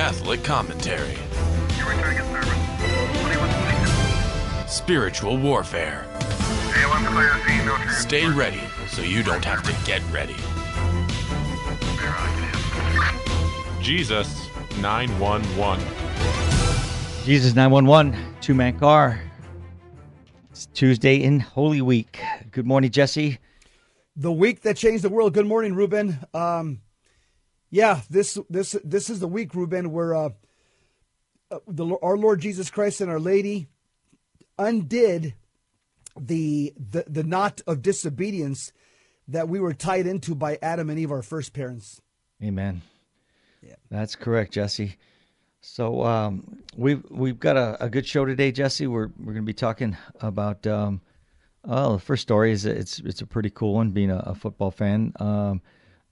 Catholic commentary. You returning a service. 2122. Spiritual warfare. AOM clear, see no transport. Stay ready so you don't have to get ready. Clear, I can Jesus 911. Jesus 911, two man car. It's Tuesday in Holy Week. Good morning, Jesse. the week that changed the world. Good morning, Ruben. Um, yeah, this this this is the week, Ruben, where uh, uh, the our Lord Jesus Christ and Our Lady undid the the the knot of disobedience that we were tied into by Adam and Eve, our first parents. Amen. Yeah. That's correct, Jesse. So um, we've we've got a, a good show today, Jesse. We're we're going to be talking about. Um, well, the first story is it's it's a pretty cool one. Being a, a football fan, um,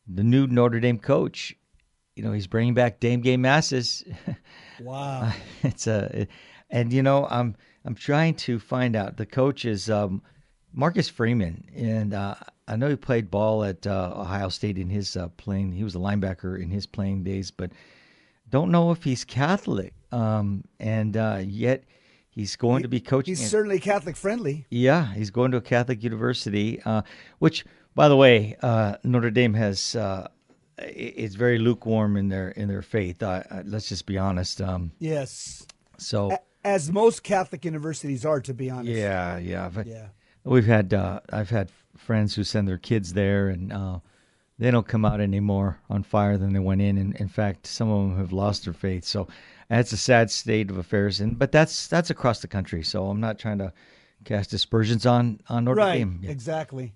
the new Notre Dame coach, you know, he's bringing back Dame Game Masses. Wow. it's a, and you know, I'm I'm trying to find out. The coach is um, Marcus Freeman, and uh, I know he played ball at uh, Ohio State in his uh, playing. He was a linebacker in his playing days, but don't know if he's Catholic. Um, and uh, yet he's going to be coaching. He's certainly Catholic friendly. yeah, he's going to a Catholic university, uh, which, by the way, uh, Notre Dame has uh, it's very lukewarm in their in their faith. Uh, let's just be honest. Um, Yes. so As most Catholic universities are, to be honest. yeah, yeah, but Yeah. we've had uh, I've had friends who send their kids there, and uh, they don't come out any more on fire than they went in. And in fact, some of them have lost their faith. So that's a sad state of affairs. And but that's that's across the country. So I'm not trying to cast aspersions on on Notre right. Dame. Yeah. Exactly.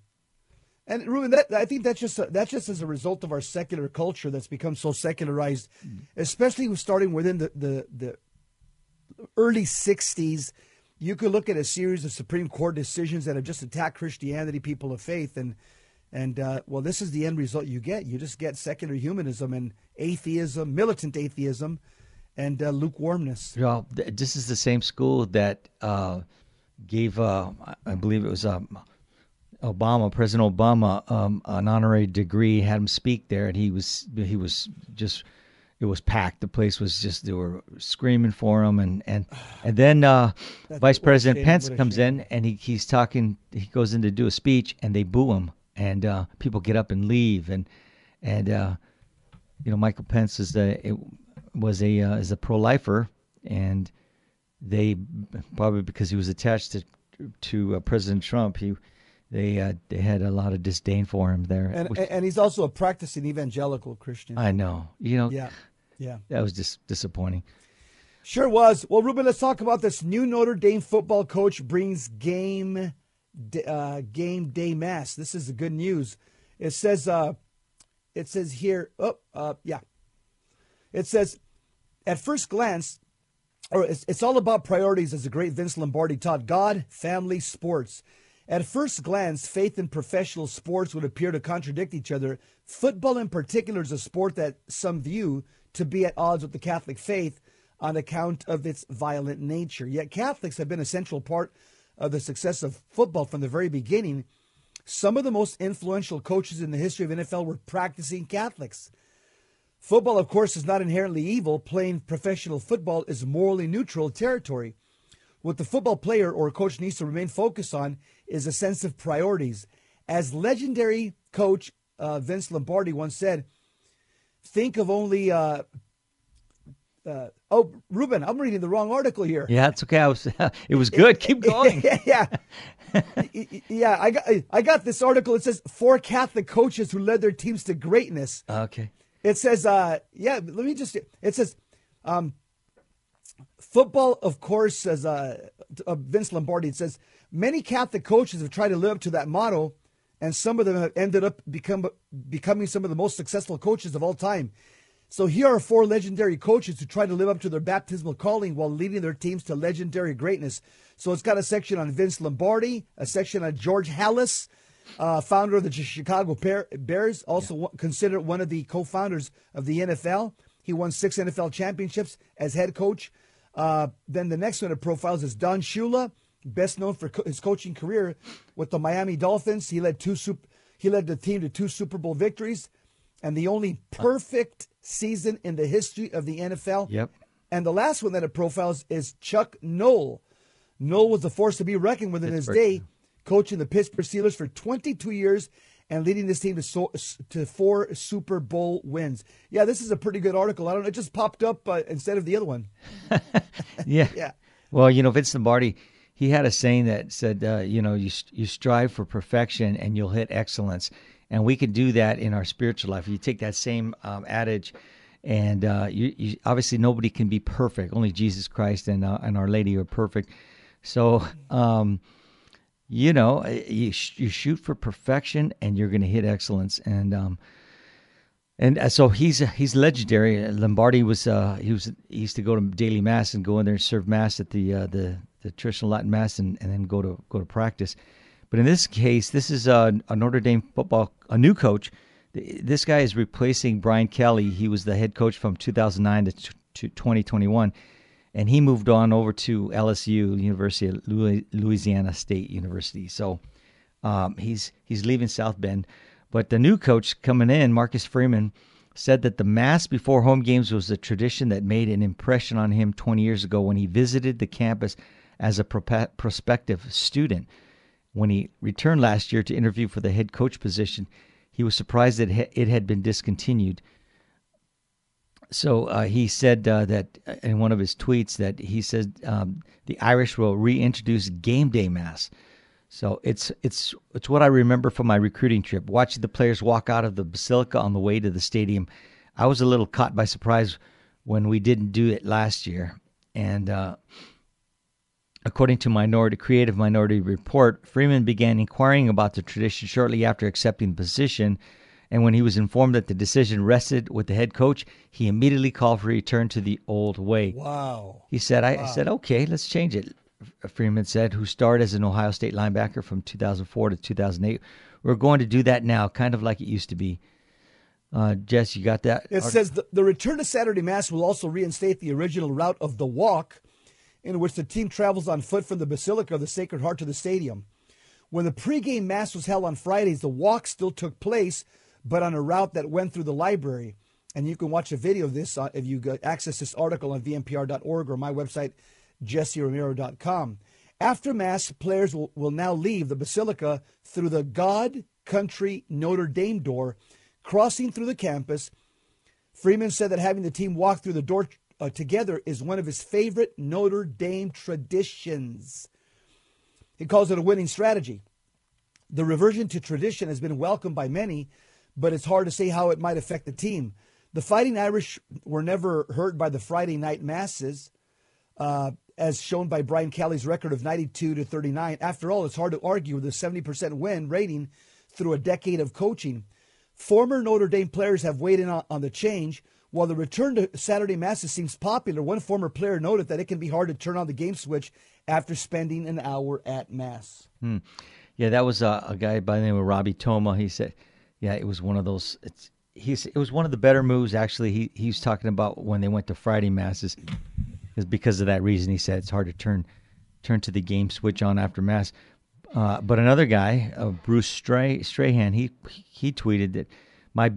And Ruben, that I think that's just that's just as a result of our secular culture that's become so secularized, especially starting within the the, the early '60s. You could look at a series of Supreme Court decisions that have just attacked Christianity, people of faith, and and uh, well, this is the end result you get. You just get secular humanism and atheism, militant atheism, and uh, lukewarmness. Well, th- this is the same school that uh, gave, uh, I believe it was um, Obama, President Obama, um, an honorary degree. Had him speak there, and he was he was just it was packed. The place was just they were screaming for him, and and and then uh, Vice President shame, Pence comes shame. in, and he he's talking. He goes in to do a speech, and they boo him, and uh, people get up and leave, and and uh, you know Michael Pence is the it was a uh, is a pro lifer, and they probably because he was attached to to uh, President Trump, he they uh, they had a lot of disdain for him there. And which- and he's also a practicing evangelical Christian. I know, you know, yeah, yeah. that was just disappointing. Sure was. Well, Ruben, let's talk about this new Notre Dame football coach brings game uh, game day mass. This is the good news. It says uh, it says here. Oh, uh, yeah. It says at first glance, or it's, it's all about priorities, as the great Vince Lombardi taught: God, family, sports. At first glance, faith and professional sports would appear to contradict each other. Football, in particular, is a sport that some view to be at odds with the Catholic faith on account of its violent nature. Yet Catholics have been a central part of the success of football from the very beginning. Some of the most influential coaches in the history of NFL were practicing Catholics. Football, of course, is not inherently evil. Playing professional football is morally neutral territory. What the football player or coach needs to remain focused on is a sense of priorities. As legendary coach uh, Vince Lombardi once said, think of only. Uh, uh, oh, Ruben, I'm reading the wrong article here. Yeah, it's okay. I was it was good. Keep going. yeah, yeah. I got I got this article. It says four Catholic coaches who led their teams to greatness. okay. It says, uh, yeah, let me just, it says, um, football, of course, says uh, uh, Vince Lombardi, it says, many Catholic coaches have tried to live up to that motto, and some of them have ended up become, becoming some of the most successful coaches of all time. So here are four legendary coaches who try to live up to their baptismal calling while leading their teams to legendary greatness. So it's got a section on Vince Lombardi, a section on George Halas, uh, founder of the Chicago Bears, also one- considered one of the co-founders of the NFL. He won six NFL championships as head coach. Uh, then the next one it profiles is Don Shula, best known for co- his coaching career with the Miami Dolphins. He led two sup- he led the team to two Super Bowl victories, and the only perfect season in the history of the NFL. Yep. And the last one that it profiles is Chuck Noll. Noll was a force to be reckoned with in his Pittsburgh. day, coaching the Pittsburgh Steelers for 22 years and leading this team to, so, to four Super Bowl wins. Yeah, this is a pretty good article. I don't know, it just popped up uh, instead of the other one. Yeah. Yeah. Well, you know, Vince Lombardi, he had a saying that said, uh, you know, you you strive for perfection and you'll hit excellence, and we can do that in our spiritual life. You take that same um, adage, and uh, you, you obviously nobody can be perfect. Only Jesus Christ and uh, and Our Lady are perfect. So, um, you know, you sh- you shoot for perfection, and you're going to hit excellence, and um, and uh, so he's he's legendary. Lombardi was uh, he was he used to go to daily mass and go in there and serve mass at the uh, the the traditional Latin mass and, and then go to go to practice. But in this case, this is a, a Notre Dame football a new coach. This guy is replacing Brian Kelly. He was the head coach from 2009 to, to 2021, and he moved on over to LSU, University of Louisiana State University. So um, he's he's leaving South Bend. But the new coach coming in, Marcus Freeman, said that the Mass before home games was a tradition that made an impression on him 20 years ago when he visited the campus as a prospective student. When he returned last year to interview for the head coach position, he was surprised that it had been discontinued. So uh, he said uh, that in one of his tweets that he said um, the Irish will reintroduce game day mass. So it's it's it's what I remember from my recruiting trip, watching the players walk out of the basilica on the way to the stadium. I was a little caught by surprise when we didn't do it last year, and uh, according to Minority Creative Minority Report, Freeman began inquiring about the tradition shortly after accepting the position. And when he was informed that the decision rested with the head coach, he immediately called for a return to the old way. Wow. He said, I, I said, okay, let's change it. Freeman said, who starred as an Ohio State linebacker from 2004 to 2008. We're going to do that now, kind of like it used to be. Uh, Jess, you got that? It says the, the return to Saturday Mass will also reinstate the original route of the walk, in which the team travels on foot from the Basilica of the Sacred Heart to the stadium. When the pregame Mass was held on Fridays, the walk still took place, but on a route that went through the library. And you can watch a video of this uh, if you access this article on vmpr.org or my website, jesseromero.com. After Mass, players will, will now leave the Basilica through the God Country Notre Dame door, crossing through the campus. Freeman said that having the team walk through the door uh, together is one of his favorite Notre Dame traditions. He calls it a winning strategy. The reversion to tradition has been welcomed by many, but it's hard to say how it might affect the team. The Fighting Irish were never hurt by the Friday night masses, uh, as shown by Brian Kelly's record of 92 to 39. After all, it's hard to argue with a 70% win rating through a decade of coaching. Former Notre Dame players have weighed in on, on the change. While the return to Saturday masses seems popular, one former player noted that it can be hard to turn on the game switch after spending an hour at mass. Yeah, that was a, a guy by the name of Robby Toma. He said, yeah, it was one of those. It's, he's it was one of the better moves. Actually, he he was talking about when they went to Friday masses, is because of that reason. He said it's hard to turn turn to the game switch on after mass. Uh, but another guy, uh, Bruce Stray, Strahan, he he tweeted that my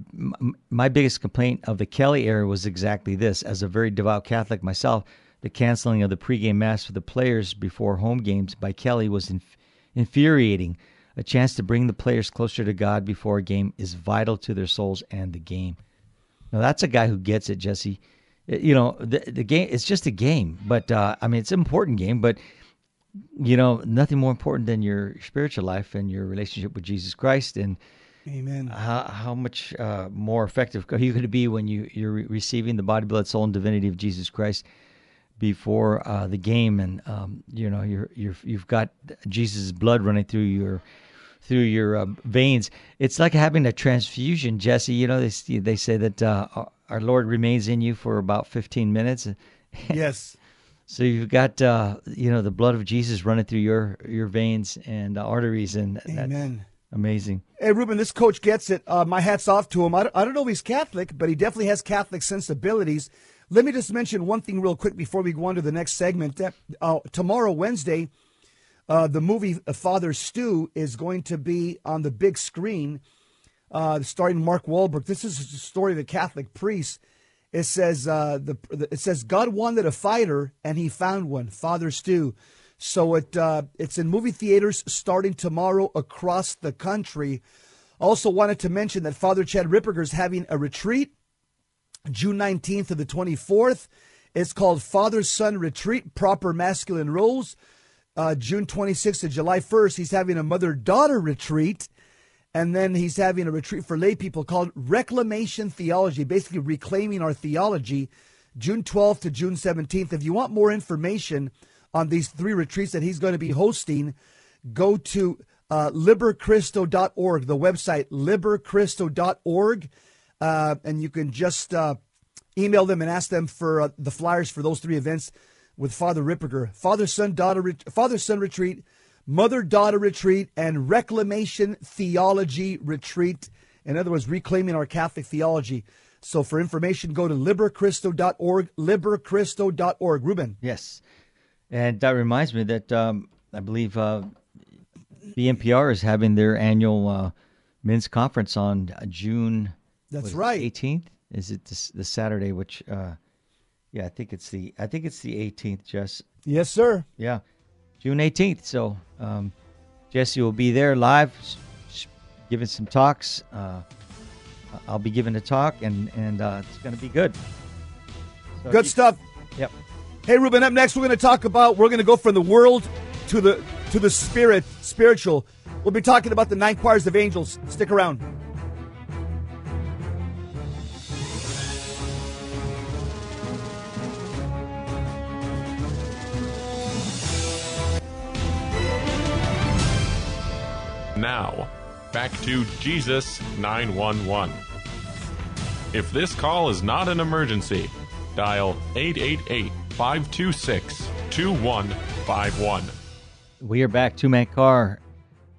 my biggest complaint of the Kelly era was exactly this. As a very devout Catholic myself, the canceling of the pregame mass for the players before home games by Kelly was inf- infuriating. A chance to bring the players closer to God before a game is vital to their souls and the game. Now that's a guy who gets it, Jesse. You know the the game. It's just a game, but uh, I mean it's an important game, but you know nothing more important than your spiritual life and your relationship with Jesus Christ and Amen. how how much uh, more effective are you going to be when you you're re- receiving the body, blood, soul, and divinity of Jesus Christ before uh, the game, and um, you know you're you're you've got Jesus' blood running through your through your uh, veins. It's like having a transfusion, Jesse. You know they they say that uh, our Lord remains in you for about 15 minutes. yes. So you've got uh, you know the blood of Jesus running through your your veins and arteries, and that's Amen. amazing. Hey, Ruben, this coach gets it. Uh, my hat's off to him. I don't, I don't know if he's Catholic, but he definitely has Catholic sensibilities. Let me just mention one thing real quick before we go on to the next segment. That, uh, tomorrow, Wednesday, uh, the movie Father Stu is going to be on the big screen, uh, starring Mark Wahlberg. This is a story of a Catholic priest It says uh, the, the it says God wanted a fighter and he found one. Father Stu. So it uh, it's in movie theaters starting tomorrow across the country. Also wanted to mention that Father Chad Ripperger is having a retreat June 19th to the 24th. It's called Father Son Retreat, Proper Masculine Roles. Uh, June 26th to July 1st, he's having a mother daughter retreat. And then he's having a retreat for lay people called Reclamation Theology, basically reclaiming our theology, June 12th to June 17th. If you want more information on these three retreats that he's going to be hosting, go to uh, liberchristo.org, the website liberchristo.org, uh, and you can just uh, email them and ask them for uh, the flyers for those three events with Father Ripperger. Father Son Daughter Father Son Retreat, Mother Daughter Retreat, and Reclamation Theology Retreat. In other words, reclaiming our Catholic theology. So for information, go to liberchristo.org, liberchristo.org. Ruben. Yes. And that reminds me that um, I believe uh, the NPR is having their annual uh, men's conference on June That's right. 18th. Is it this, the Saturday? Which, uh, yeah, I think it's the I think it's the 18th. Jess, Yes, sir. yeah, June 18th. So um, Jesse will be there live, giving some talks. Uh, I'll be giving a talk, and and uh, it's going to be good. So Good you- stuff. Yep. Hey, Ruben. Up next, we're going to talk about. We're going to go from the world to the to the spirit, spiritual. We'll be talking about the nine choirs of angels. Stick around. Now, back to Jesus 911. If this call is not an emergency, dial 888 526 2151. We are back, two man car.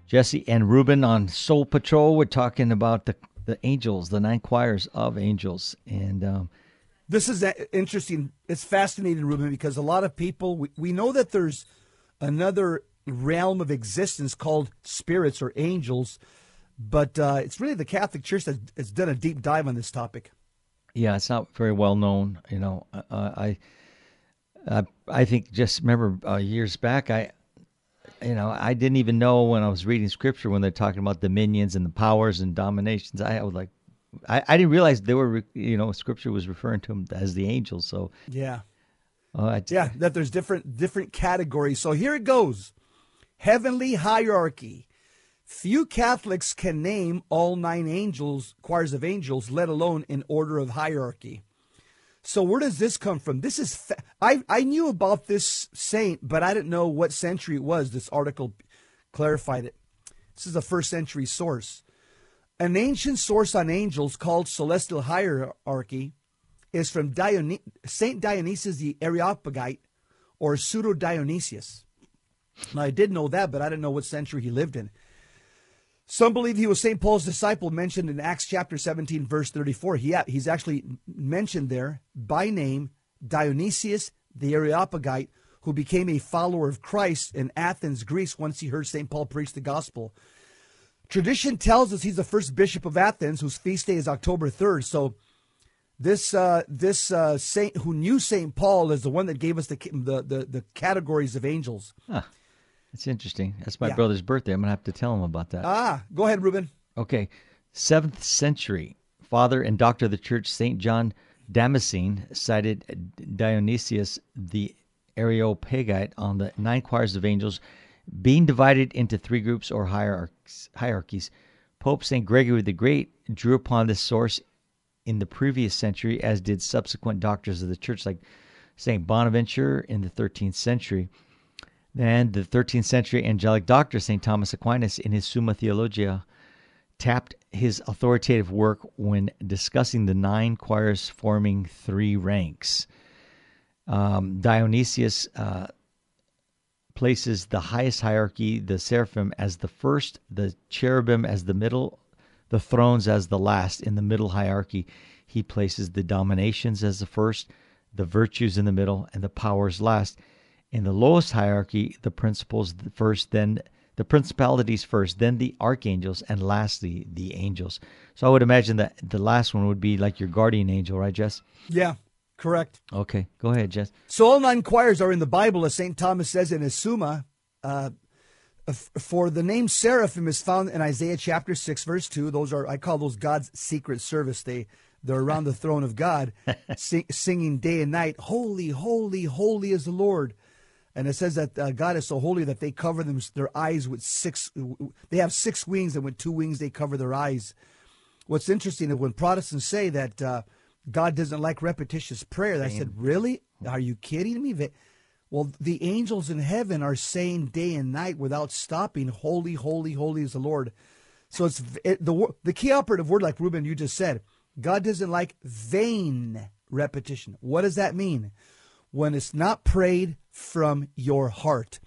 Jesse and Ruben on Soul Patrol. We're talking about the the angels, the nine choirs of angels, and um, This is interesting. It's fascinating, Ruben, because a lot of people we, we know that there's another realm of existence called spirits or angels, but uh, it's really the Catholic Church that has done a deep dive on this topic. yeah, it's not very well known. You know, uh, I I I think just remember uh, years back, I you know I didn't even know when I was reading scripture when they're talking about dominions and the powers and dominations. I was like. I, I didn't realize they were, you know, scripture was referring to them as the angels. So, Yeah. uh, I, Yeah, that there's different different categories. So here it goes. Heavenly hierarchy. Few Catholics can name all nine angels, choirs of angels, let alone in order of hierarchy. So where does this come from? This is fa- I I knew about this saint, but I didn't know what century it was. This article clarified it. This is a first century source. An ancient source on angels called celestial hierarchy is from Saint Dionysius the Areopagite or Pseudo Dionysius. Now, I did know that, but I didn't know what century he lived in. Some believe he was St. Paul's disciple mentioned in Acts chapter 17, verse 34. He, he's actually mentioned there by name Dionysius the Areopagite, who became a follower of Christ in Athens, Greece, once he heard St. Paul preach the gospel. Tradition tells us he's the first bishop of Athens, whose feast day is October 3rd. So this uh, this uh, saint who knew Saint Paul is the one that gave us the the the, the categories of angels. It's interesting. That's my Yeah. brother's birthday. I'm gonna have to tell him about that. Ah, go ahead, Ruben. Okay, seventh century father and doctor of the church Saint John Damascene cited Dionysius the Areopagite on the nine choirs of angels being divided into three groups or hierarchies. hierarchies. Pope Saint Gregory the Great drew upon this source in the previous century, as did subsequent doctors of the church like Saint Bonaventure in the 13th century. Then the 13th century angelic doctor St. Thomas Aquinas in his Summa Theologia tapped his authoritative work when discussing the nine choirs forming three ranks. Um, Dionysius uh, places the highest hierarchy, the seraphim, as the first, the cherubim as the middle, the thrones as the last. In the middle hierarchy, he places the dominations as the first, the virtues in the middle, and the powers last. In the lowest hierarchy, the principles first, then the principalities first, then the archangels, and lastly the angels. So I would imagine that the last one would be like your guardian angel, right, Jess? Yeah, correct. Okay, go ahead, Jess. So all nine choirs are in the Bible, as St. Thomas says in his Summa. Uh, for the name seraphim is found in Isaiah chapter 6, verse 2. Those are, I call those God's secret service. They, they're around the throne of God, sing, singing day and night, Holy, holy, holy is the Lord. And it says that uh, God is so holy that they cover them, their eyes with six, they have six wings, and with two wings they cover their eyes. What's interesting is when Protestants say that uh, God doesn't like repetitious prayer, I said, Really? Are you kidding me? Well, the angels in heaven are saying day and night without stopping, Holy, holy, holy is the Lord. So it's it, the the key operative word, like Ruben you just said. God doesn't like vain repetition. What does that mean? When it's not prayed from your heart.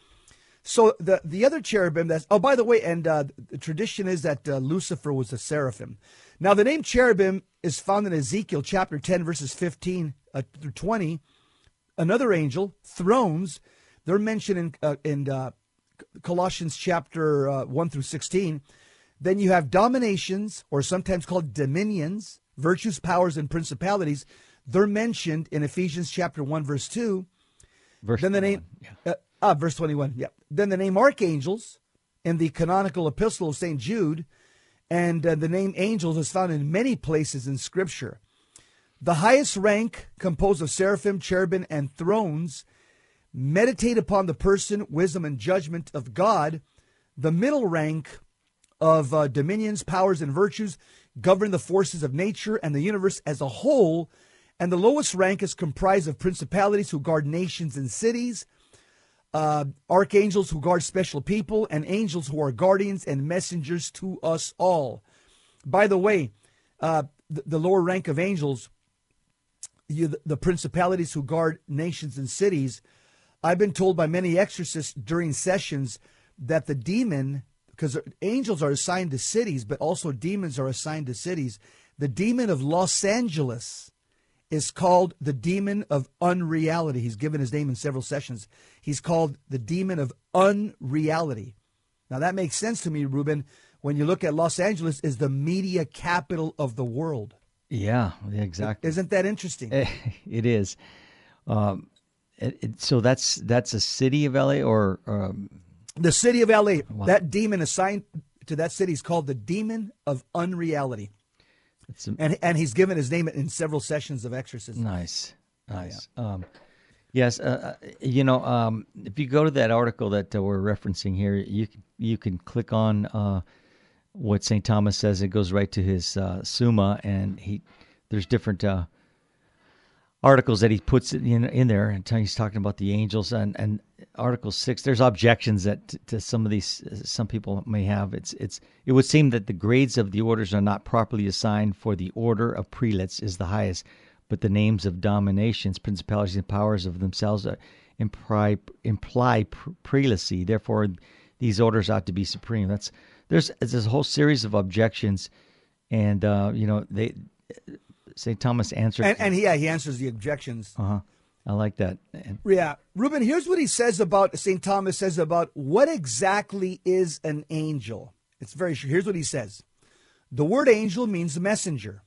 So the the other cherubim that's oh by the way, and uh, the tradition is that uh, Lucifer was a seraphim. Now the name cherubim is found in Ezekiel chapter ten verses fifteen uh, through twenty. Another angel, thrones, they're mentioned in uh, in uh, Colossians chapter uh, one through sixteen. Then you have dominations, or sometimes called dominions, virtues, powers, and principalities. They're mentioned in Ephesians chapter one verse two. Verse Then the 21, name, yeah. uh, ah, verse 21, yeah. Then the name archangels in the canonical epistle of St. Jude, and uh, the name angels is found in many places in Scripture. The highest rank, composed of seraphim, cherubim, and thrones, meditate upon the person, wisdom, and judgment of God. The middle rank of uh, dominions, powers, and virtues govern the forces of nature and the universe as a whole. And the lowest rank is comprised of principalities who guard nations and cities, uh, archangels who guard special people, and angels who are guardians and messengers to us all. By the way, uh, the, the lower rank of angels, you, the, the principalities who guard nations and cities, I've been told by many exorcists during sessions that the demon, because angels are assigned to cities, but also demons are assigned to cities. The demon of Los Angeles is called the demon of unreality. He's given his name in several sessions. He's called the demon of unreality. Now that makes sense to me, Ruben, when you look at Los Angeles is the media capital of the world. Yeah, exactly. Isn't that interesting? it is. Um, it, it, so that's that's a city of LA or um, The city of LA, that demon assigned to that city is called the demon of unreality. A, And and he's given his name in several sessions of exorcism. nice, nice. Um, yes, uh, uh, you know, um, if you go to that article that uh, we're referencing here, you can, you can click on uh, what St. Thomas says. It goes right to his uh, Summa, and he there's different. Uh, articles that he puts in in there, and he's talking about the angels and and Article six. There's objections that to some of these some people may have. It's it's it would seem that the grades of the orders are not properly assigned. For the order of prelates is the highest, but the names of dominations, principalities, and powers of themselves uh, imply imply pr- prelacy. Therefore, these orders ought to be supreme. That's there's there's a whole series of objections, and uh, you know they. St. Thomas answered. And, and he, yeah, he answers the objections. Uh huh. I like that. And Yeah. Ruben, here's what he says about St. Thomas says about what exactly is an angel. It's very short. Here's what he says. The word angel means messenger.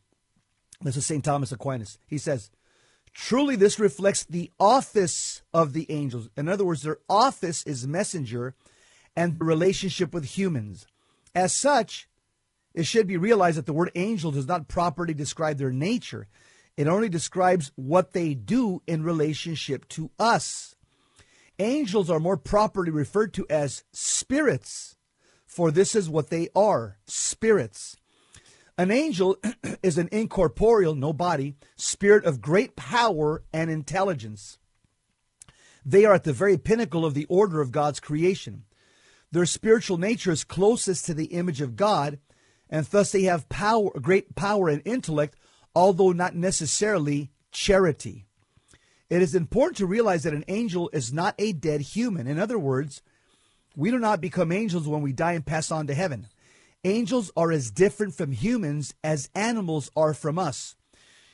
This is St. Thomas Aquinas. He says, truly this reflects the office of the angels. In other words, their office is messenger and the relationship with humans. As such, it should be realized that the word angel does not properly describe their nature. It only describes what they do in relationship to us. Angels are more properly referred to as spirits, for this is what they are spirits. An angel is an incorporeal, no body, spirit of great power and intelligence. They are at the very pinnacle of the order of God's creation. Their spiritual nature is closest to the image of God, and thus they have power, great power and intellect, although not necessarily charity. It is important to realize that an angel is not a dead human. In other words, we do not become angels when we die and pass on to heaven. Angels are as different from humans as animals are from us.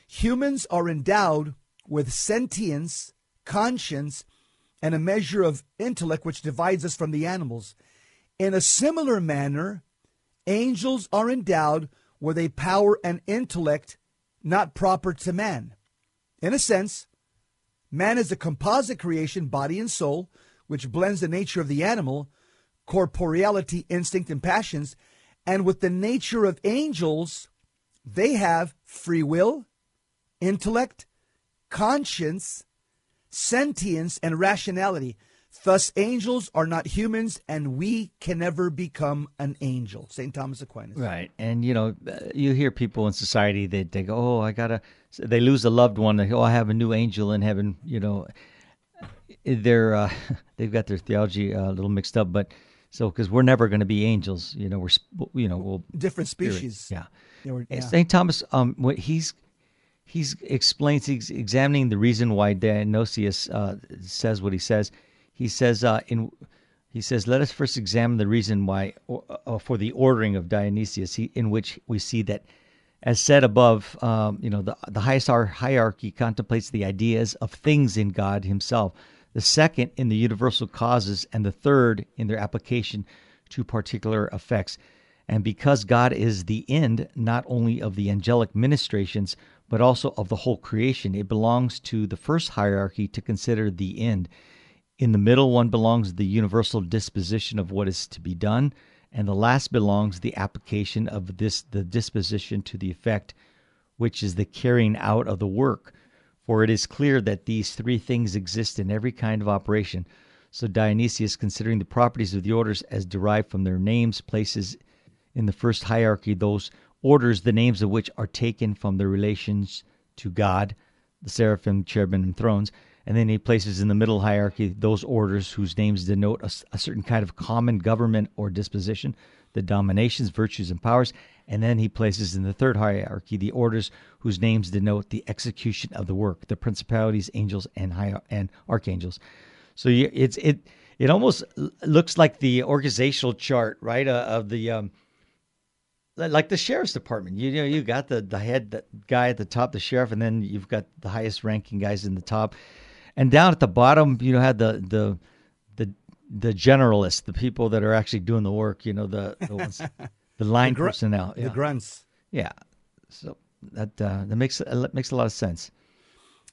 Humans are endowed with sentience, conscience, and a measure of intellect which divides us from the animals. In a similar manner, angels are endowed with a power and intellect not proper to man. In a sense, man is a composite creation, body and soul, which blends the nature of the animal, corporeality, instinct, and passions, and with the nature of angels, they have free will, intellect, conscience, sentience, and rationality. Thus, angels are not humans, and we can never become an angel. St. Thomas Aquinas. Right, and you know, you hear people in society that they go, "Oh, I gotta," they lose a loved one. They go, "Oh, I have a new angel in heaven." You know, they're uh, they've got their theology uh, a little mixed up, but so because we're never going to be angels, you know, we're you know we'll Different spirit. species. Yeah. Yeah, we're- yeah. St. Thomas, um, what he's he's explains he's examining the reason why Dionysius uh, says what he says. He says uh, in he says, let us first examine the reason why uh, for the ordering of Dionysius, he, in which we see that, as said above, um, you know, the the highest hierarchy contemplates the ideas of things in God Himself. The second in the universal causes, and the third in their application to particular effects. And because God is the end not only of the angelic ministrations, but also of the whole creation, it belongs to the first hierarchy to consider the end. In the middle one belongs the universal disposition of what is to be done, and the last belongs the application of this the disposition to the effect, which is the carrying out of the work. For it is clear that these three things exist in every kind of operation. So Dionysius, considering the properties of the orders as derived from their names, places in the first hierarchy those orders, the names of which are taken from their relations to God, the seraphim, cherubim, and thrones. And then he places in the middle hierarchy those orders whose names denote a, a certain kind of common government or disposition, the dominations, virtues, and powers. And then he places in the third hierarchy the orders whose names denote the execution of the work, the principalities, angels, and and archangels. So you, it's it it almost looks like the organizational chart, right, uh, of the um, like the sheriff's department. You know, you got the the head the guy at the top, the sheriff, and then you've got the highest ranking guys in the top, and down at the bottom, you know, had the the the the generalists, the people that are actually doing the work. You know, the the ones, the line gr- personnel. The Yeah. grunts. yeah. So that uh, that makes that makes a lot of sense.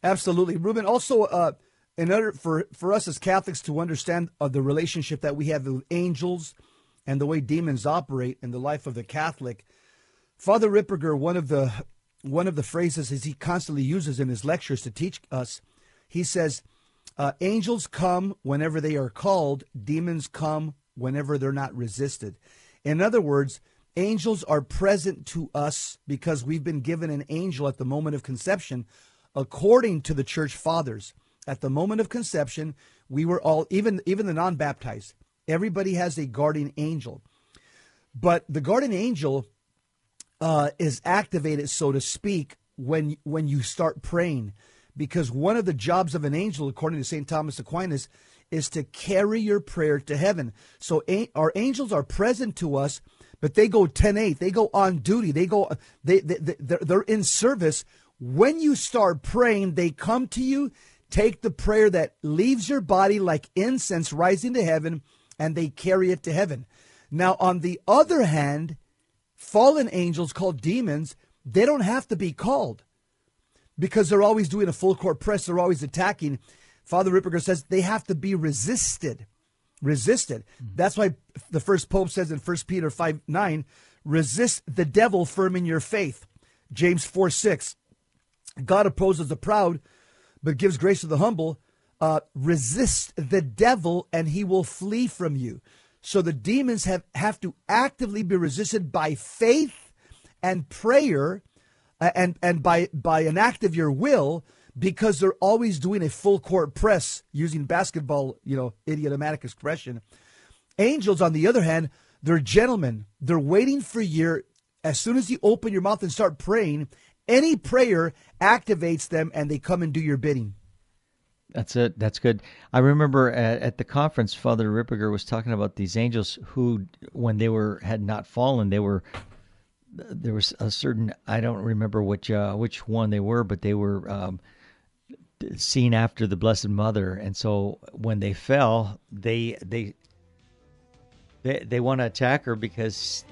Absolutely, Ruben. Also, uh, in order for for us as Catholics to understand uh, the relationship that we have with angels and the way demons operate in the life of the Catholic, Father Ripperger, one of the one of the phrases is he constantly uses in his lectures to teach us. He says, uh, "Angels come whenever they are called; demons come whenever they're not resisted." In other words, angels are present to us because we've been given an angel at the moment of conception, according to the church fathers. At the moment of conception, we were all even even the non-baptized. Everybody has a guardian angel, but the guardian angel uh, is activated, so to speak, when when you start praying, because one of the jobs of an angel, according to Saint Thomas Aquinas, is to carry your prayer to heaven. So our angels are present to us, but they go 10-8. They go on duty. They go they, they they- they're, they're in service. When you start praying, they come to you, take the prayer that leaves your body like incense rising to heaven, and they carry it to heaven. Now, on the other hand, fallen angels called demons, they don't have to be called because they're always doing a full court press, they're always attacking. Father Ripperger says they have to be resisted. Resisted. That's why the first pope says in 1 Peter 5 9, resist the devil firm in your faith. James 4 6, God opposes the proud, but gives grace to the humble. Uh, resist the devil and he will flee from you. So the demons have, have to actively be resisted by faith and prayer and, and by, by an act of your will because they're always doing a full court press using basketball, you know, idiomatic expression. Angels, on the other hand, they're gentlemen. They're waiting for you. As soon as you open your mouth and start praying, any prayer activates them and they come and do your bidding. That's it. That's good. I remember at, at the conference, Father Ripperger was talking about these angels who, when they were had not fallen, they were there was a certain I don't remember which uh, which one they were, but they were um, seen after the Blessed Mother, and so when they fell, they they they they want to attack her because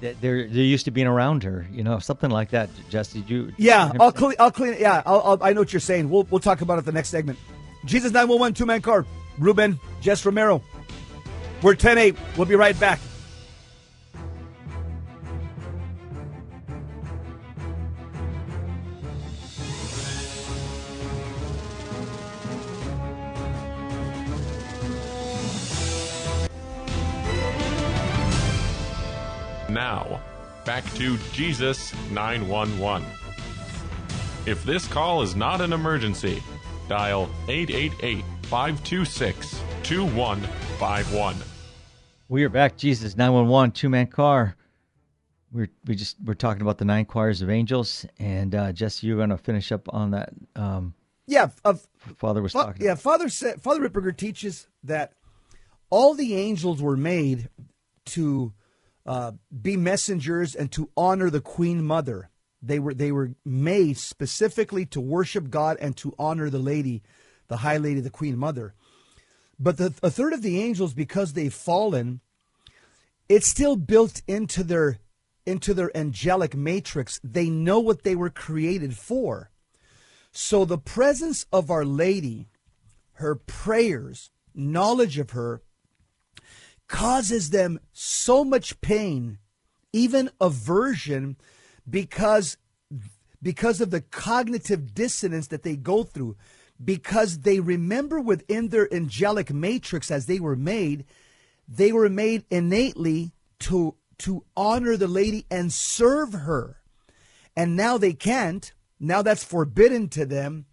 they- they're they're used to being around her. You know, something like that. Jesse, did you? Yeah, I'll clean. I'll clean. Yeah, I'll, I'll, I know what you're saying. We'll we'll talk about it the next segment. Jesus 911 two man car. Ruben, Jess Romero. We're 10-8. We'll be right back. Now, back to Jesus 911. If this call is not an emergency, dial 888 526 2151. We are back. Jesus, nine one one, two man car. We're we just we're talking about the nine choirs of angels, and uh, Jesse, you're going to finish up on that. Um, Yeah, of Father was Fa- talking. yeah, Father said Father Ripperger teaches that all the angels were made to uh, be messengers and to honor the Queen Mother. They were they were made specifically to worship God and to honor the lady, the High Lady, the Queen Mother. But the a third of the angels, because they've fallen, it's still built into their into their angelic matrix. They know what they were created for. So the presence of Our Lady, her prayers, knowledge of her, causes them so much pain, even aversion, because because of the cognitive dissonance that they go through, because they remember within their angelic matrix as they were made, they were made innately to to honor the lady and serve her and now they can't. Now that's forbidden to them.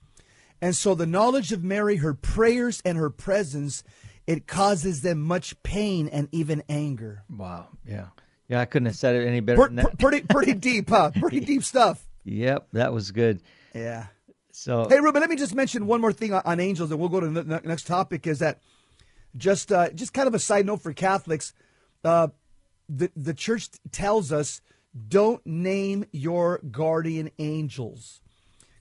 And so the knowledge of Mary, her prayers and her presence, it causes them much pain and even anger. Wow. Yeah. Yeah. I couldn't have said it any better Per- than that. pretty pretty deep, huh? Pretty deep stuff. Yep, that was good. Yeah. So Hey, Ruben, let me just mention one more thing on, on angels, and we'll go to the next topic. Is that just uh, just kind of a side note for Catholics? Uh, the the church tells us don't name your guardian angels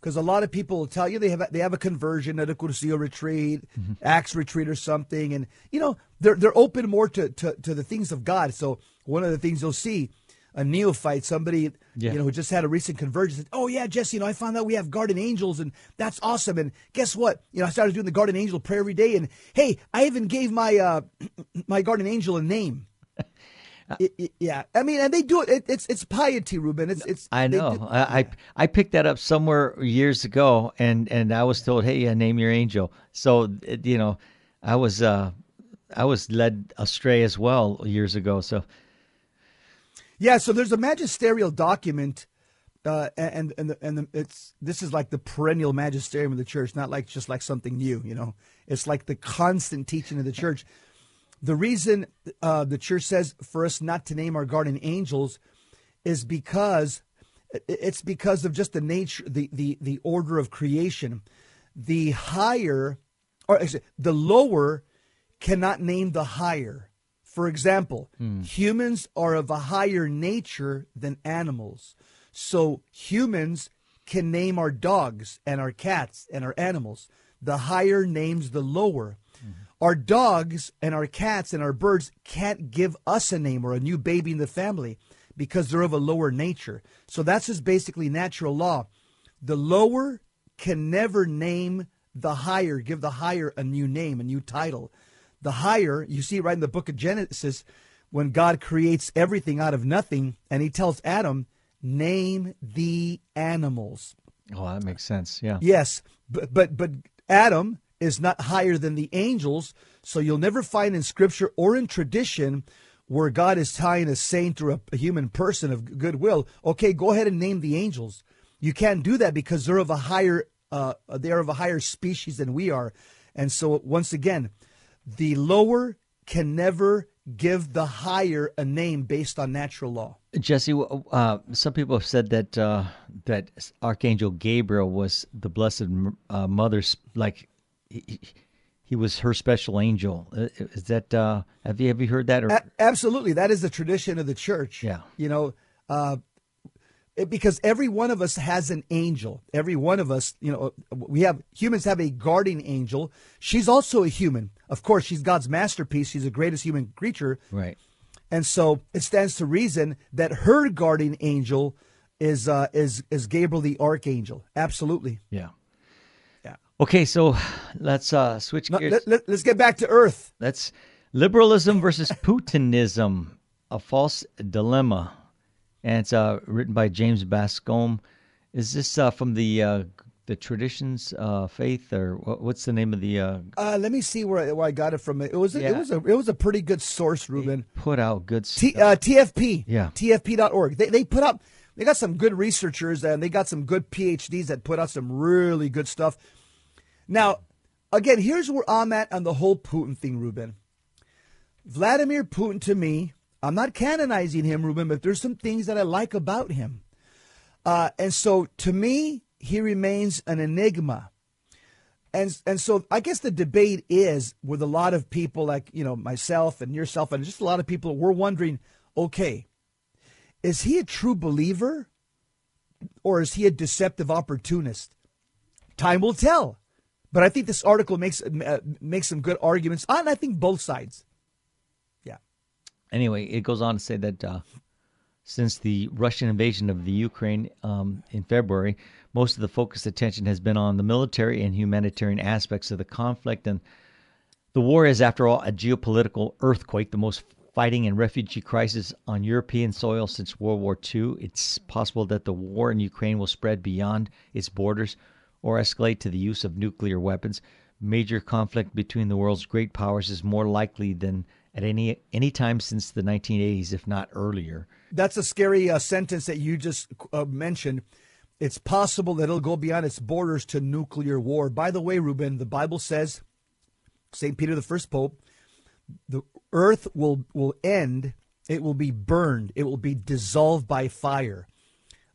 because a lot of people will tell you they have a, they have a conversion at a Cursillo retreat, Acts retreat or something, and you know they're they're open more to, to to the things of God. So one of the things you'll see a neophyte, somebody Yeah. you know who just had a recent conversion, said, "Oh yeah, Jesse, you know I found out we have guardian angels, and that's awesome." And guess what? You know I started doing the guardian angel prayer every day, and hey, I even gave my uh my guardian angel a name. It- yeah, I mean, and they do it. it it's it's piety, Ruben. It's it's. I know. I, I I picked that up somewhere years ago, and and I was told, hey, yeah, name your angel. So you know, I was uh, I was led astray as well years ago. So Yeah, so there's a magisterial document, uh, and and the, and the, it's this is like the perennial magisterium of the church, not like just like something new. You know, it's like the constant teaching of the church. The reason uh, the church says for us not to name our guardian angels is because it's because of just the nature, the the the order of creation. The higher, or actually, the lower, cannot name the higher. For example, humans are of a higher nature than animals. So humans can name our dogs and our cats and our animals. The higher names the lower. Our dogs and our cats and our birds can't give us a name or a new baby in the family because they're of a lower nature. So that's just basically natural law. The lower can never name the higher, give the higher a new name, a new title. The higher, you see right in the book of Genesis, when God creates everything out of nothing, and he tells Adam, name the animals. oh, that makes sense. Yeah. Yes, but but but Adam is not higher than the angels, so you'll never find in scripture or in tradition where God is tying a saint or a, human person of goodwill. Okay, go ahead and name the angels. You can't do that because they're of a higher uh, they're of a higher species than we are, and so once again, the lower can never give the higher a name based on natural law. Jesse, uh, some people have said that uh, that Archangel Gabriel was the Blessed uh, Mother's like he, he was her special angel. Uh, Is that uh, have you have you heard that? Or A- absolutely, that is the tradition of the church. Yeah. you know, uh, It- because every one of us has an angel. Every one of us, you know, we have humans have a guardian angel. She's also a human. Of course, she's God's masterpiece. She's the greatest human creature. Right. And so it stands to reason that her guardian angel is uh, is is Gabriel the archangel. Absolutely. Yeah. Yeah. Okay, so let's uh, switch gears. let, let, let's get back to Earth. That's liberalism versus Putinism, a false dilemma, and it's uh, written by James Bascom. Is this uh, from the uh, the traditions uh, faith, or what, what's the name of the? Uh, Uh, let me see where I, where I got it from. It was a, it was a it was a pretty good source, Ruben. put out good T, stuff. uh, TFP. Yeah. TFP.org. They, they put up, they got some good researchers and they got some good PhDs that put out some really good stuff. Now, again, here's where I'm at on the whole Putin thing, Ruben. Vladimir Putin, to me, I'm not canonizing him, Ruben, but there's some things that I like about him. Uh, and so to me, he remains an enigma. And, and so I guess the debate is with a lot of people like, you know, myself and yourself and just a lot of people, we're wondering, okay, is he a true believer or is he a deceptive opportunist? Time will tell. But I think this article makes uh, makes some good arguments on I think both sides. Yeah. Anyway, it goes on to say that uh, since the Russian invasion of the Ukraine um, in February, most of the focused attention has been on the military and humanitarian aspects of the conflict. And the war is, after all, a geopolitical earthquake, the most fighting and refugee crisis on European soil since World War II. It's possible that the war in Ukraine will spread beyond its borders or escalate to the use of nuclear weapons. Major conflict between the world's great powers is more likely than at any any time since the 1980s, if not earlier. That's a scary uh, sentence that you just uh, mentioned. It's possible that it'll go beyond its borders to nuclear war. By the way, Ruben, the Bible says, St. Peter the first pope, the earth will, will end, it will be burned, it will be dissolved by fire.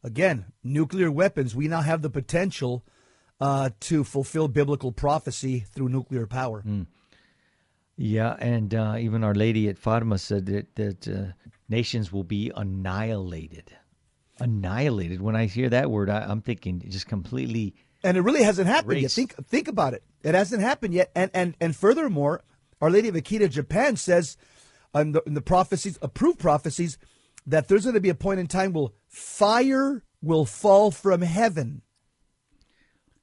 Again, nuclear weapons, we now have the potential uh, to fulfill biblical prophecy through nuclear power. Yeah, and uh, even Our Lady at Fatima said that that uh, nations will be annihilated. Annihilated. When I hear that word, I, I'm thinking just completely. and it really hasn't happened yet. Think think about it. It hasn't happened yet. And and and furthermore, Our Lady of Akita Japan says in the, in the prophecies, approved prophecies, that there's going to be a point in time where fire will fall from heaven.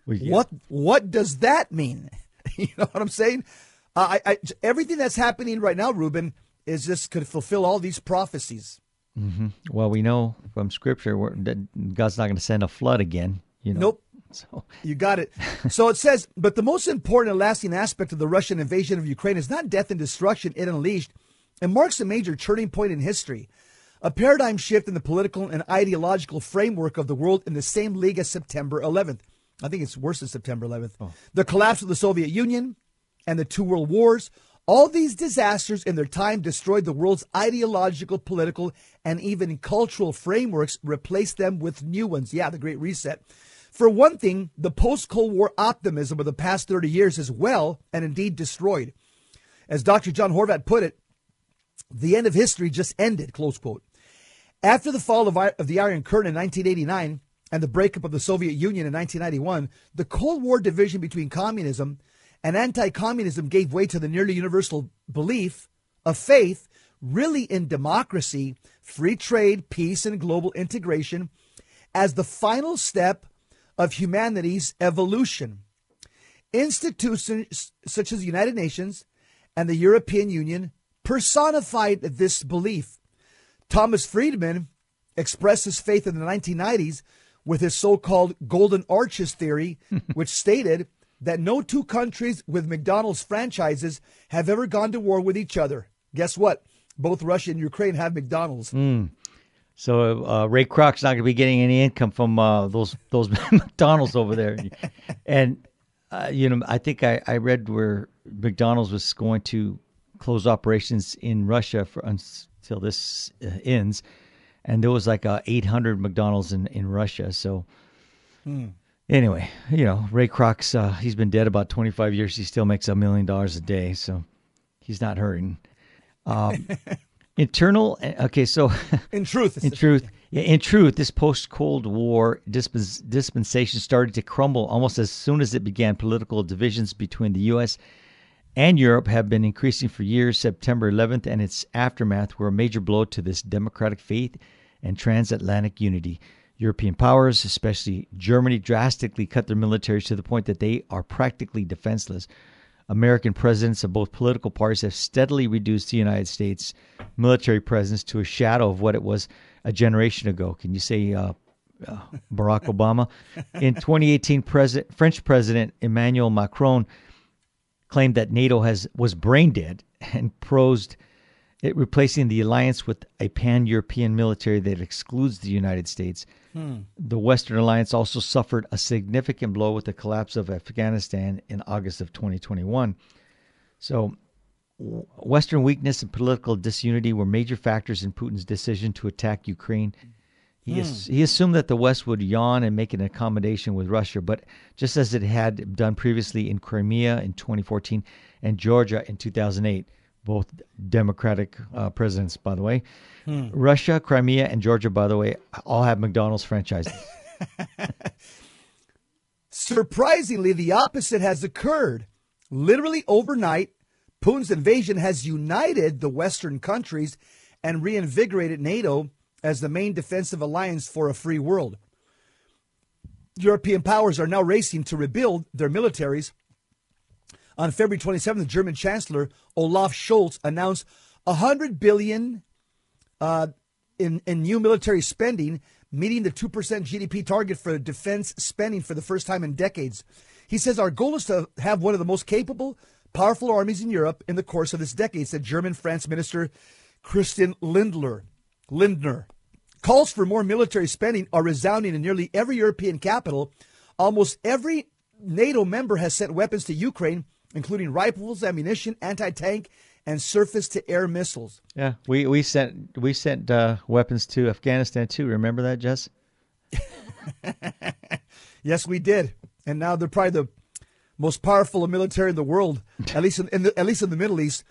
Well, yeah. What what does that mean? you know what I'm saying? Uh, I, I everything that's happening right now, Ruben, is just could fulfill all these prophecies. Well, we know from Scripture that God's not going to send a flood again. You know. Nope. So You got it. so it says, but the most important and lasting aspect of the Russian invasion of Ukraine is not death and destruction it unleashed. It marks a major turning point in history, a paradigm shift in the political and ideological framework of the world in the same league as September 11th. I think it's worse than September 11th. The collapse of the Soviet Union and the two world wars. All these disasters in their time destroyed the world's ideological, political, and even cultural frameworks, replaced them with new ones. Yeah, the Great Reset. For one thing, the post Cold War optimism of the past 30 years is well and indeed destroyed. As Dr. John Horvat put it, the end of history just ended, close quote. After the fall of, of the Iron Curtain in 1989 and the breakup of the Soviet Union in 1991, the Cold War division between communism and anti communism gave way to the nearly universal belief of faith, really in democracy, free trade, peace, and global integration as the final step of humanity's evolution. Institutions such as the United Nations and the European Union personified this belief. Thomas Friedman expressed his faith in the 1990s with his so called Golden Arches theory, which stated that no two countries with McDonald's franchises have ever gone to war with each other. Guess what? Both Russia and Ukraine have McDonald's. So uh, Ray Kroc's not going to be getting any income from uh, those those McDonald's over there, and uh, you know I think I, I read where McDonald's was going to close operations in Russia for until this uh, ends, and there was like uh, 800 McDonald's in in Russia. So anyway, you know Ray Kroc's uh, he's been dead about 25 years. He still makes a million dollars a day, so he's not hurting. Um, Internal. Okay, so In truth, in truth, yeah, in truth, this post-Cold War dispens- dispensation started to crumble almost as soon as it began. Political divisions between the U.S. and Europe have been increasing for years. September 11th and its aftermath were a major blow to this democratic faith and transatlantic unity. European powers, especially Germany, drastically cut their militaries to the point that they are practically defenseless. American presidents of both political parties have steadily reduced the United States military presence to a shadow of what it was a generation ago. Can you say uh, uh, Barack Obama? In 2018, President, French President Emmanuel Macron claimed that NATO has was brain dead and prosed it replacing the alliance with a pan-European military that excludes the United States. Hmm. The Western alliance also suffered a significant blow with the collapse of Afghanistan in August of 2021. So, Western weakness and political disunity were major factors in Putin's decision to attack Ukraine. He, hmm. ass- he assumed that the West would yawn and make an accommodation with Russia, but just as it had done previously in Crimea in 2014 and Georgia in 2008, both Democratic uh, presidents, by the way. Russia, Crimea, and Georgia, by the way, all have McDonald's franchises. Surprisingly, the opposite has occurred. Literally overnight, Putin's invasion has united the Western countries and reinvigorated NATO as the main defensive alliance for a free world. European powers are now racing to rebuild their militaries. On February 27th, the German Chancellor Olaf Scholz announced 100 billion uh, in, in new military spending, meeting the 2% GDP target for defense spending for the first time in decades. He says, Our goal is to have one of the most capable, powerful armies in Europe in the course of this decade, said German France Minister Christian Lindler. Lindner. Calls for more military spending are resounding in nearly every European capital. Almost every NATO member has sent weapons to Ukraine, including rifles, ammunition, anti tank, and surface to air missiles. yeah, we, we sent we sent uh, weapons to Afghanistan too. Remember that, Jess? Yes, we did, and now they're probably the most powerful military in the world, at least in, in the, at least in the Middle East.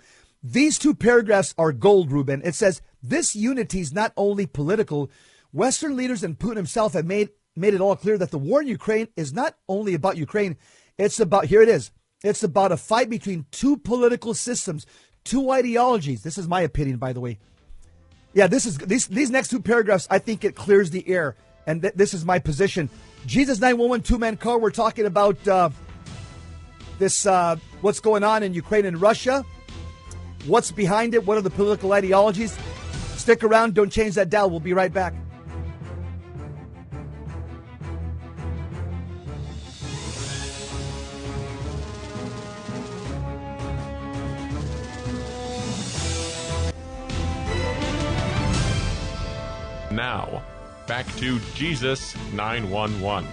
These two paragraphs are gold, Ruben. It says this unity is not only political. Western leaders and Putin himself have made made it all clear that the war in Ukraine is not only about Ukraine. It's about here it is. It's about a fight between two political systems, two ideologies. This is my opinion, by the way. Yeah, this is these these next two paragraphs. I think it clears the air, and th- this is my position. Jesus nine one one two man car. We're talking about uh, this. Uh, what's going on in Ukraine and Russia? What's behind it? What are the political ideologies? Stick around. Don't change that dial. We'll be right back. Now, back to Jesus 911.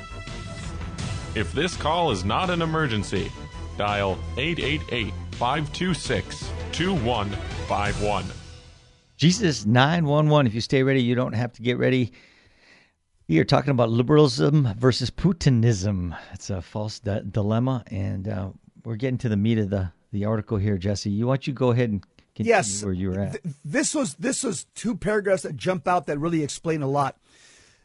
If this call is not an emergency, dial 888 526 2151. Jesus 911. If you stay ready, you don't have to get ready. We are talking about liberalism versus Putinism. It's a false di- dilemma, and uh, we're getting to the meat of the, the article here, Jesse. You want you go ahead and Yes, where you were at. th- this was this was two paragraphs that jump out that really explain a lot.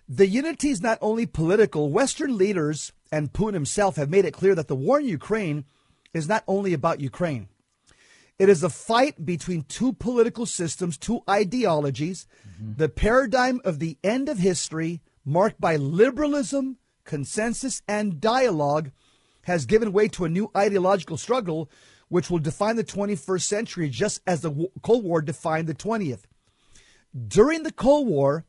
The unity is not only political. Western leaders and Putin himself have made it clear that the war in Ukraine is not only about Ukraine. It is a fight between two political systems, two ideologies, mm-hmm. the paradigm of the end of history, marked by liberalism, consensus, and dialogue, has given way to a new ideological struggle which will define the 21st century just as the Cold War defined the 20th. During the Cold War,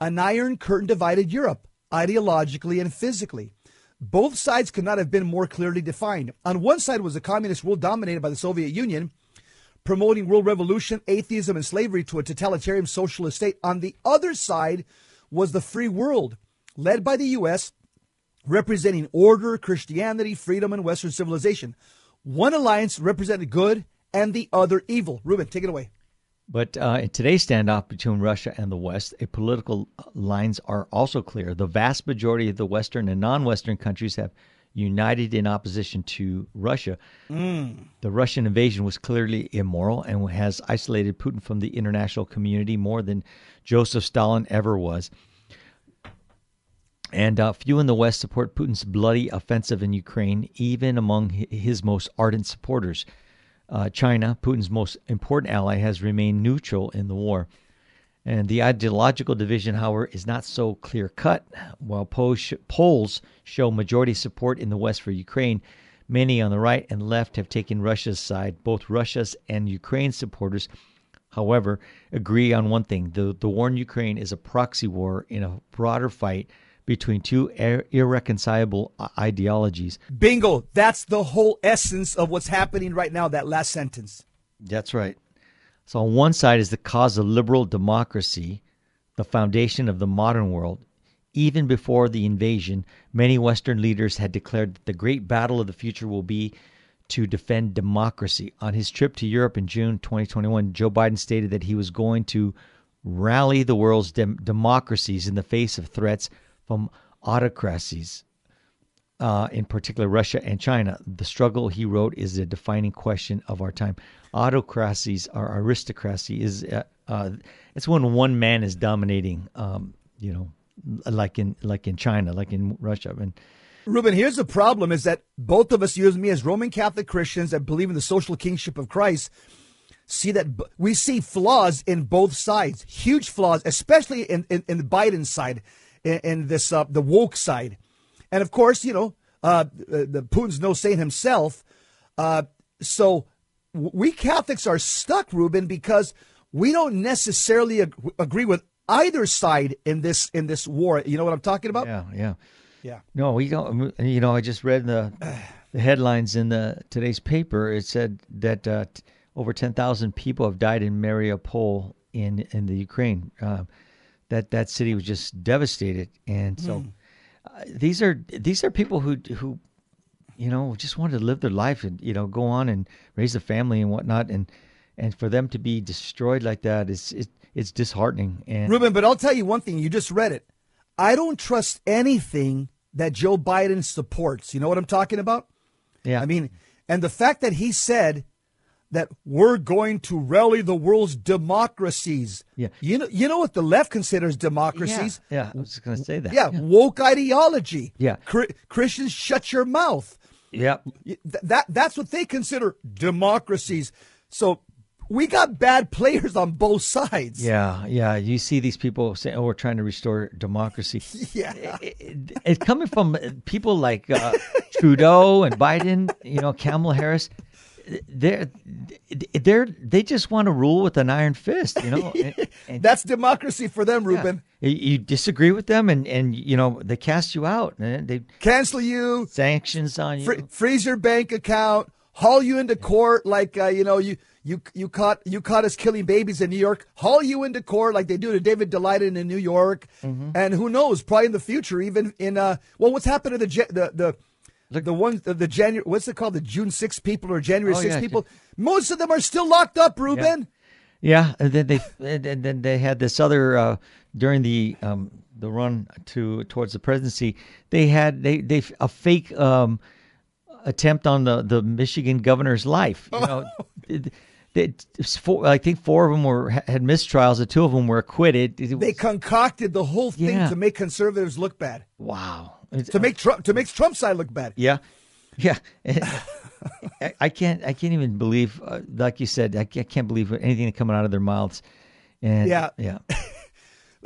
an iron curtain divided Europe ideologically and physically. Both sides could not have been more clearly defined. On one side was a communist world dominated by the Soviet Union, promoting world revolution, atheism, and slavery to a totalitarian socialist state. On the other side was the free world, led by the U.S., representing order, Christianity, freedom, and Western civilization. One alliance represented good and the other evil. Ruben, take it away. But uh, in today's standoff between Russia and the West, a political lines are also clear. The vast majority of the Western and non-Western countries have united in opposition to Russia. The Russian invasion was clearly immoral and has isolated Putin from the international community more than Joseph Stalin ever was. And uh, few in the West support Putin's bloody offensive in Ukraine, even among his most ardent supporters. Uh, China, Putin's most important ally, has remained neutral in the war. And the ideological division, however, is not so clear cut. While polls show majority support in the West for Ukraine, many on the right and left have taken Russia's side. Both Russia's and Ukraine's supporters, however, agree on one thing the, the war in Ukraine is a proxy war in a broader fight between two ir- irreconcilable ideologies. Bingo. That's the whole essence of what's happening right now, that last sentence. That's right. So, on one side is the cause of liberal democracy, the foundation of the modern world. Even before the invasion, many Western leaders had declared that the great battle of the future will be to defend democracy. On his trip to Europe in June 2021, Joe Biden stated that he was going to rally the world's dem- democracies in the face of threats from autocracies uh, in particular Russia and China. The struggle, he wrote, is a defining question of our time. Autocracies are aristocracy is uh, uh, it's when one man is dominating. Um, you know, like in like in China, like in Russia, and Ruben, here's the problem is that both of us, you and me, as Roman Catholic Christians that believe in the social kingship of Christ, see that we see flaws in both sides, huge flaws, especially in, in, in the Biden side, in, in this, uh, the woke side. And of course, you know, uh, the, the Putin's no saint himself. Uh, so we Catholics are stuck, Ruben, because we don't necessarily ag- agree with either side in this in this war. You know what I'm talking about? yeah, yeah. Yeah. No, we don't. You know, I just read the the headlines in the today's paper. It said that uh, t- over ten thousand people have died in Mariupol in in the Ukraine. Uh, that that city was just devastated, and so uh, these are these are people who who you know just wanted to live their life and you know go on and raise a family and whatnot, and and for them to be destroyed like that is it, it's disheartening. And Ruben, but I'll tell you one thing. You just read it. I don't trust anything that Joe Biden supports. You know what I'm talking about? yeah, I mean, and the fact that he said that we're going to rally the world's democracies. Yeah. You know, you know what the left considers democracies? Yeah, yeah, I was gonna say that. Yeah, woke ideology. Yeah. Christians, shut your mouth. yeah. That that's what they consider democracies. So we got bad players on both sides. Yeah, yeah. You see these people saying, "Oh, we're trying to restore democracy." Yeah. It- it- it's coming from people like uh, Trudeau and Biden. You know, Kamala Harris. They're they're they just want to rule with an iron fist. You know, and, and- That's democracy for them, yeah. Ruben. You- You disagree with them, and and you know they cast you out, and they Cancel you, sanctions on you. fr- freeze your bank account, haul you into court like uh, you know you you you caught you caught us killing babies in New York, haul you into court like they do to David Daleiden in New York, Mm-hmm. and who knows, probably in the future, even in uh, well, what's happened to the Ja- the the the ones the, the January what's it called the June 6 people or January Oh, 6 yeah. people? Most of them are still locked up, Ruben. Yeah, and then they and then they had this other uh, during the um, the run to towards the presidency. They had they they a fake um, attempt on the the Michigan governor's life. You know, It- it- four, I think four of them were had missed trials. The two of them were acquitted. It They concocted the whole thing Yeah. to make conservatives look bad, wow. To make Trump to make Trump's side look bad. Yeah, yeah. I, I can't. I can't even believe, uh, like you said, I can't, I can't believe anything coming out of their mouths. And Yeah. yeah.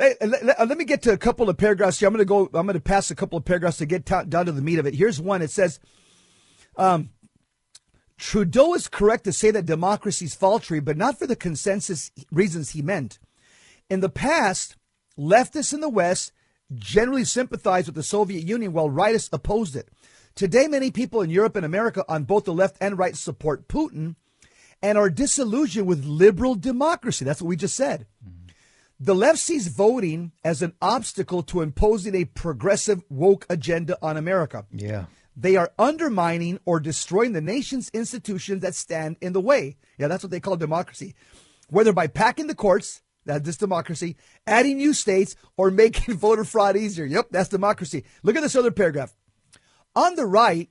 Hey, let, let- let me get to a couple of paragraphs here. I'm going to go. I'm going to pass a couple of paragraphs to get ta- down to the meat of it. Here's one. It says, um, Trudeau is correct to say that democracy is faltering, but not for the consensus reasons he meant. In the past, leftists in the West generally sympathized with the Soviet Union while rightists opposed it. Today, many people in Europe and America on both the left and right support Putin and are disillusioned with liberal democracy. That's what we just said. Mm-hmm. The left sees voting as an obstacle to imposing a progressive woke agenda on America. Yeah. They are undermining or destroying the nation's institutions that stand in the way. Yeah, that's what they call democracy. Whether by packing the courts, that's this democracy, adding new states, or making voter fraud easier. Yep, that's democracy. Look at this other paragraph. On the right,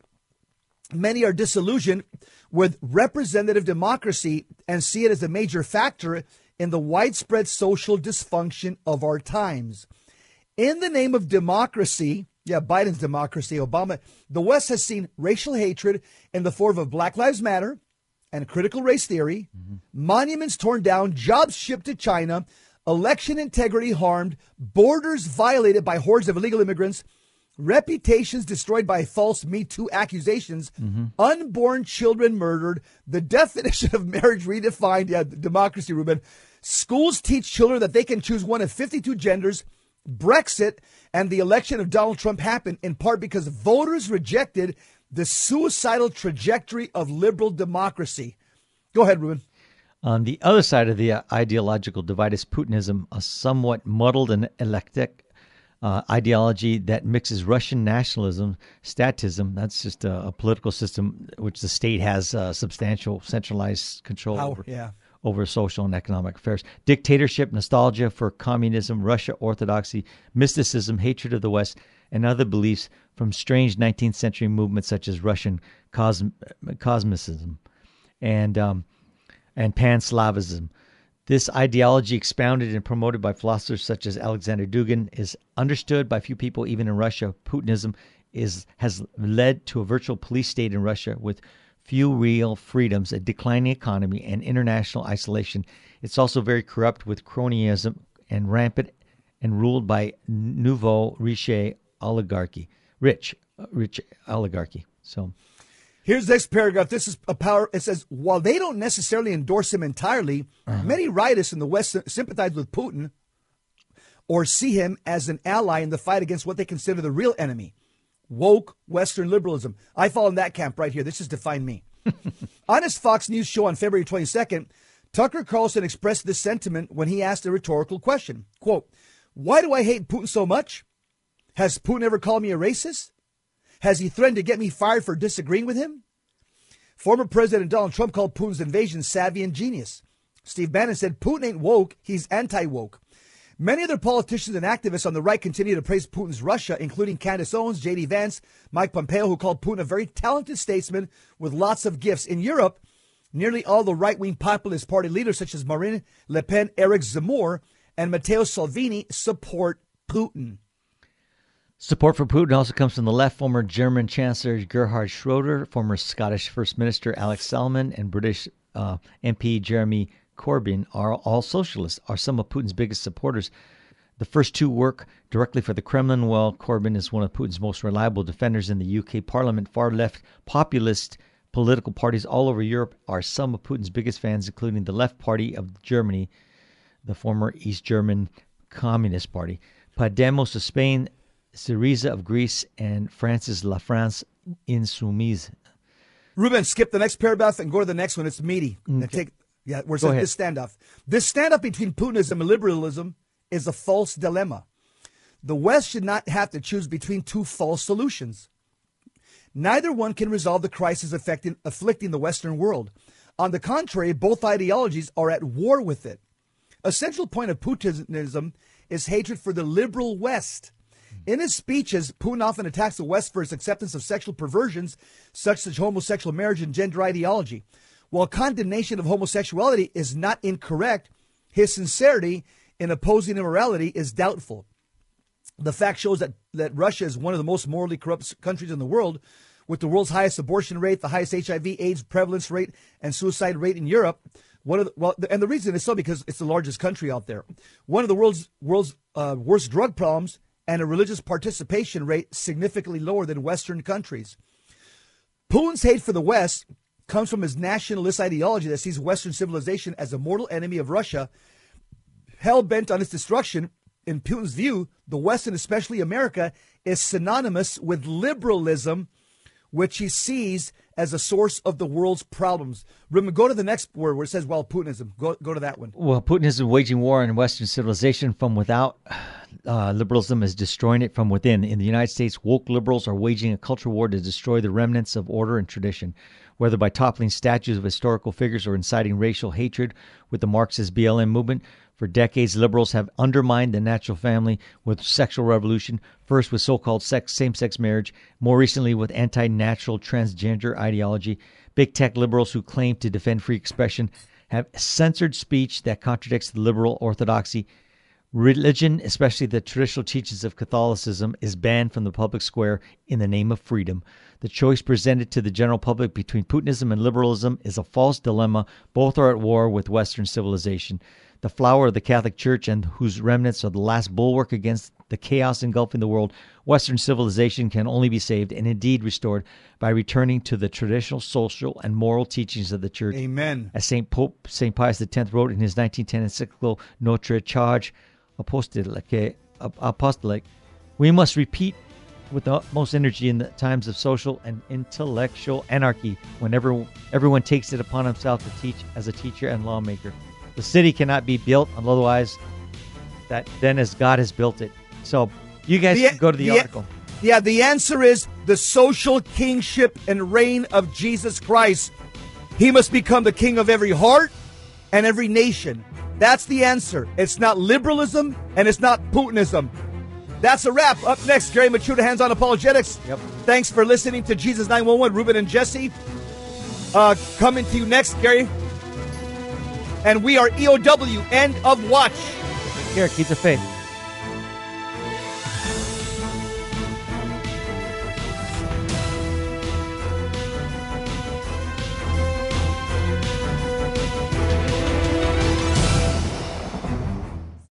many are disillusioned with representative democracy and see it as a major factor in the widespread social dysfunction of our times. In the name of democracy, yeah, Biden's democracy, Obama, the West has seen racial hatred in the form of Black Lives Matter and critical race theory, mm-hmm. monuments torn down, jobs shipped to China, election integrity harmed, borders violated by hordes of illegal immigrants, reputations destroyed by false Me Too accusations, mm-hmm. unborn children murdered, the definition of marriage redefined, yeah, democracy, Ruben. Schools teach children that they can choose one of 52 genders. Brexit and the election of Donald Trump happened in part because voters rejected the suicidal trajectory of liberal democracy. Go ahead, Ruben. On the other side of the uh, ideological divide is Putinism, a somewhat muddled and eclectic uh, ideology that mixes Russian nationalism, statism, that's just a, a political system which the state has uh, substantial centralized control Power, over, yeah. over social and economic affairs. Dictatorship, nostalgia for communism, Russia orthodoxy, mysticism, hatred of the West, and other beliefs from strange 19th century movements such as Russian cosm- cosmicism and um, and Pan-Slavism. This ideology, expounded and promoted by philosophers such as Alexander Dugin, is understood by few people even in Russia. Putinism is has led to a virtual police state in Russia with few real freedoms, a declining economy, and international isolation. It's also very corrupt with cronyism and rampant and ruled by nouveau riche oligarchy, rich, uh, rich oligarchy. So, Here's next paragraph. This is a power. It says, while they don't necessarily endorse him entirely, many rightists in the West sympathize with Putin or see him as an ally in the fight against what they consider the real enemy woke Western liberalism. I fall in that camp right here. This has defined me. on his Fox News show on February 22nd, Tucker Carlson expressed this sentiment when he asked a rhetorical question. Quote, Why do I hate Putin so much? Has Putin ever called me a racist? Has he threatened to get me fired for disagreeing with him? Former President Donald Trump called Putin's invasion savvy and genius. Steve Bannon said Putin ain't woke, he's anti woke. Many other politicians and activists on the right continue to praise Putin's Russia, including Candace Owens, J.D. Vance, Mike Pompeo, who called Putin a very talented statesman with lots of gifts. In Europe, nearly all the right wing populist party leaders, such as Marine Le Pen, Eric Zemmour, and Matteo Salvini, support Putin. Support for Putin also comes from the left. Former German Chancellor Gerhard Schroeder, former Scottish First Minister Alex Salmond, and British uh, MP Jeremy Corbyn are all socialists, are some of Putin's biggest supporters. The first two work directly for the Kremlin, while Corbyn is one of Putin's most reliable defenders in the UK Parliament. Far left populist political parties all over Europe are some of Putin's biggest fans, including the Left Party of Germany, the former East German Communist Party, Podemos of Spain, Syriza of Greece, and France's La France Insoumise. Ruben, skip the next paragraph and go to the next one. It's meaty. And take yeah, where it Go says this standoff. This standoff between Putinism and liberalism is a false dilemma. The West should not have to choose between two false solutions. Neither one can resolve the crisis affecting, afflicting the Western world. On the contrary, both ideologies are at war with it. A central point of Putinism is hatred for the liberal West. In his speeches, Putin often attacks the West for its acceptance of sexual perversions such as homosexual marriage and gender ideology. While condemnation of homosexuality is not incorrect, his sincerity in opposing immorality is doubtful. The fact shows that, that Russia is one of the most morally corrupt countries in the world, with the world's highest abortion rate, the highest HIV/AIDS prevalence rate, and suicide rate in Europe. One of the, well, and the reason is so because it's the largest country out there. One of the world's world's uh, worst drug problems and a religious participation rate significantly lower than Western countries. Putin's hate for the West comes from his nationalist ideology that sees Western civilization as a mortal enemy of Russia, hell bent on its destruction. In Putin's view, the West and especially America is synonymous with liberalism, which he sees as a source of the world's problems. Remember, go to the next word where it says, well, Putinism. Go, go to that one. Well, Putinism waging war on Western civilization from without uh, liberalism is destroying it from within. In the United States, woke liberals are waging a culture war to destroy the remnants of order and tradition, whether by toppling statues of historical figures or inciting racial hatred with the Marxist BLM movement. For decades, liberals have undermined the natural family with sexual revolution, first with so called sex, same sex marriage, more recently with anti natural transgender ideology. Big tech liberals who claim to defend free expression have censored speech that contradicts the liberal orthodoxy. Religion, especially the traditional teachings of Catholicism, is banned from the public square in the name of freedom. The choice presented to the general public between Putinism and liberalism is a false dilemma. Both are at war with Western civilization the flower of the Catholic Church and whose remnants are the last bulwark against the chaos engulfing the world, Western civilization can only be saved and indeed restored by returning to the traditional social and moral teachings of the Church. Amen. As Saint Pope Saint Pius X wrote in his 1910 encyclical Notre Charge Apostolique, Apostolic, we must repeat with the utmost energy in the times of social and intellectual anarchy whenever everyone takes it upon himself to teach as a teacher and lawmaker. The city cannot be built otherwise that then as God has built it. So you guys The- can go to the, the- article. Yeah, the answer is the social kingship and reign of Jesus Christ. He must become the king of every heart and every nation. That's the answer. It's not liberalism and it's not Putinism. That's a wrap. Up next, Gary Michuta, Hands On Apologetics. Yep. Thanks for listening to Jesus 911, Ruben and Jesse. Uh, coming to you next, Gary. And we are EOW, end of watch. Here, keep the faith.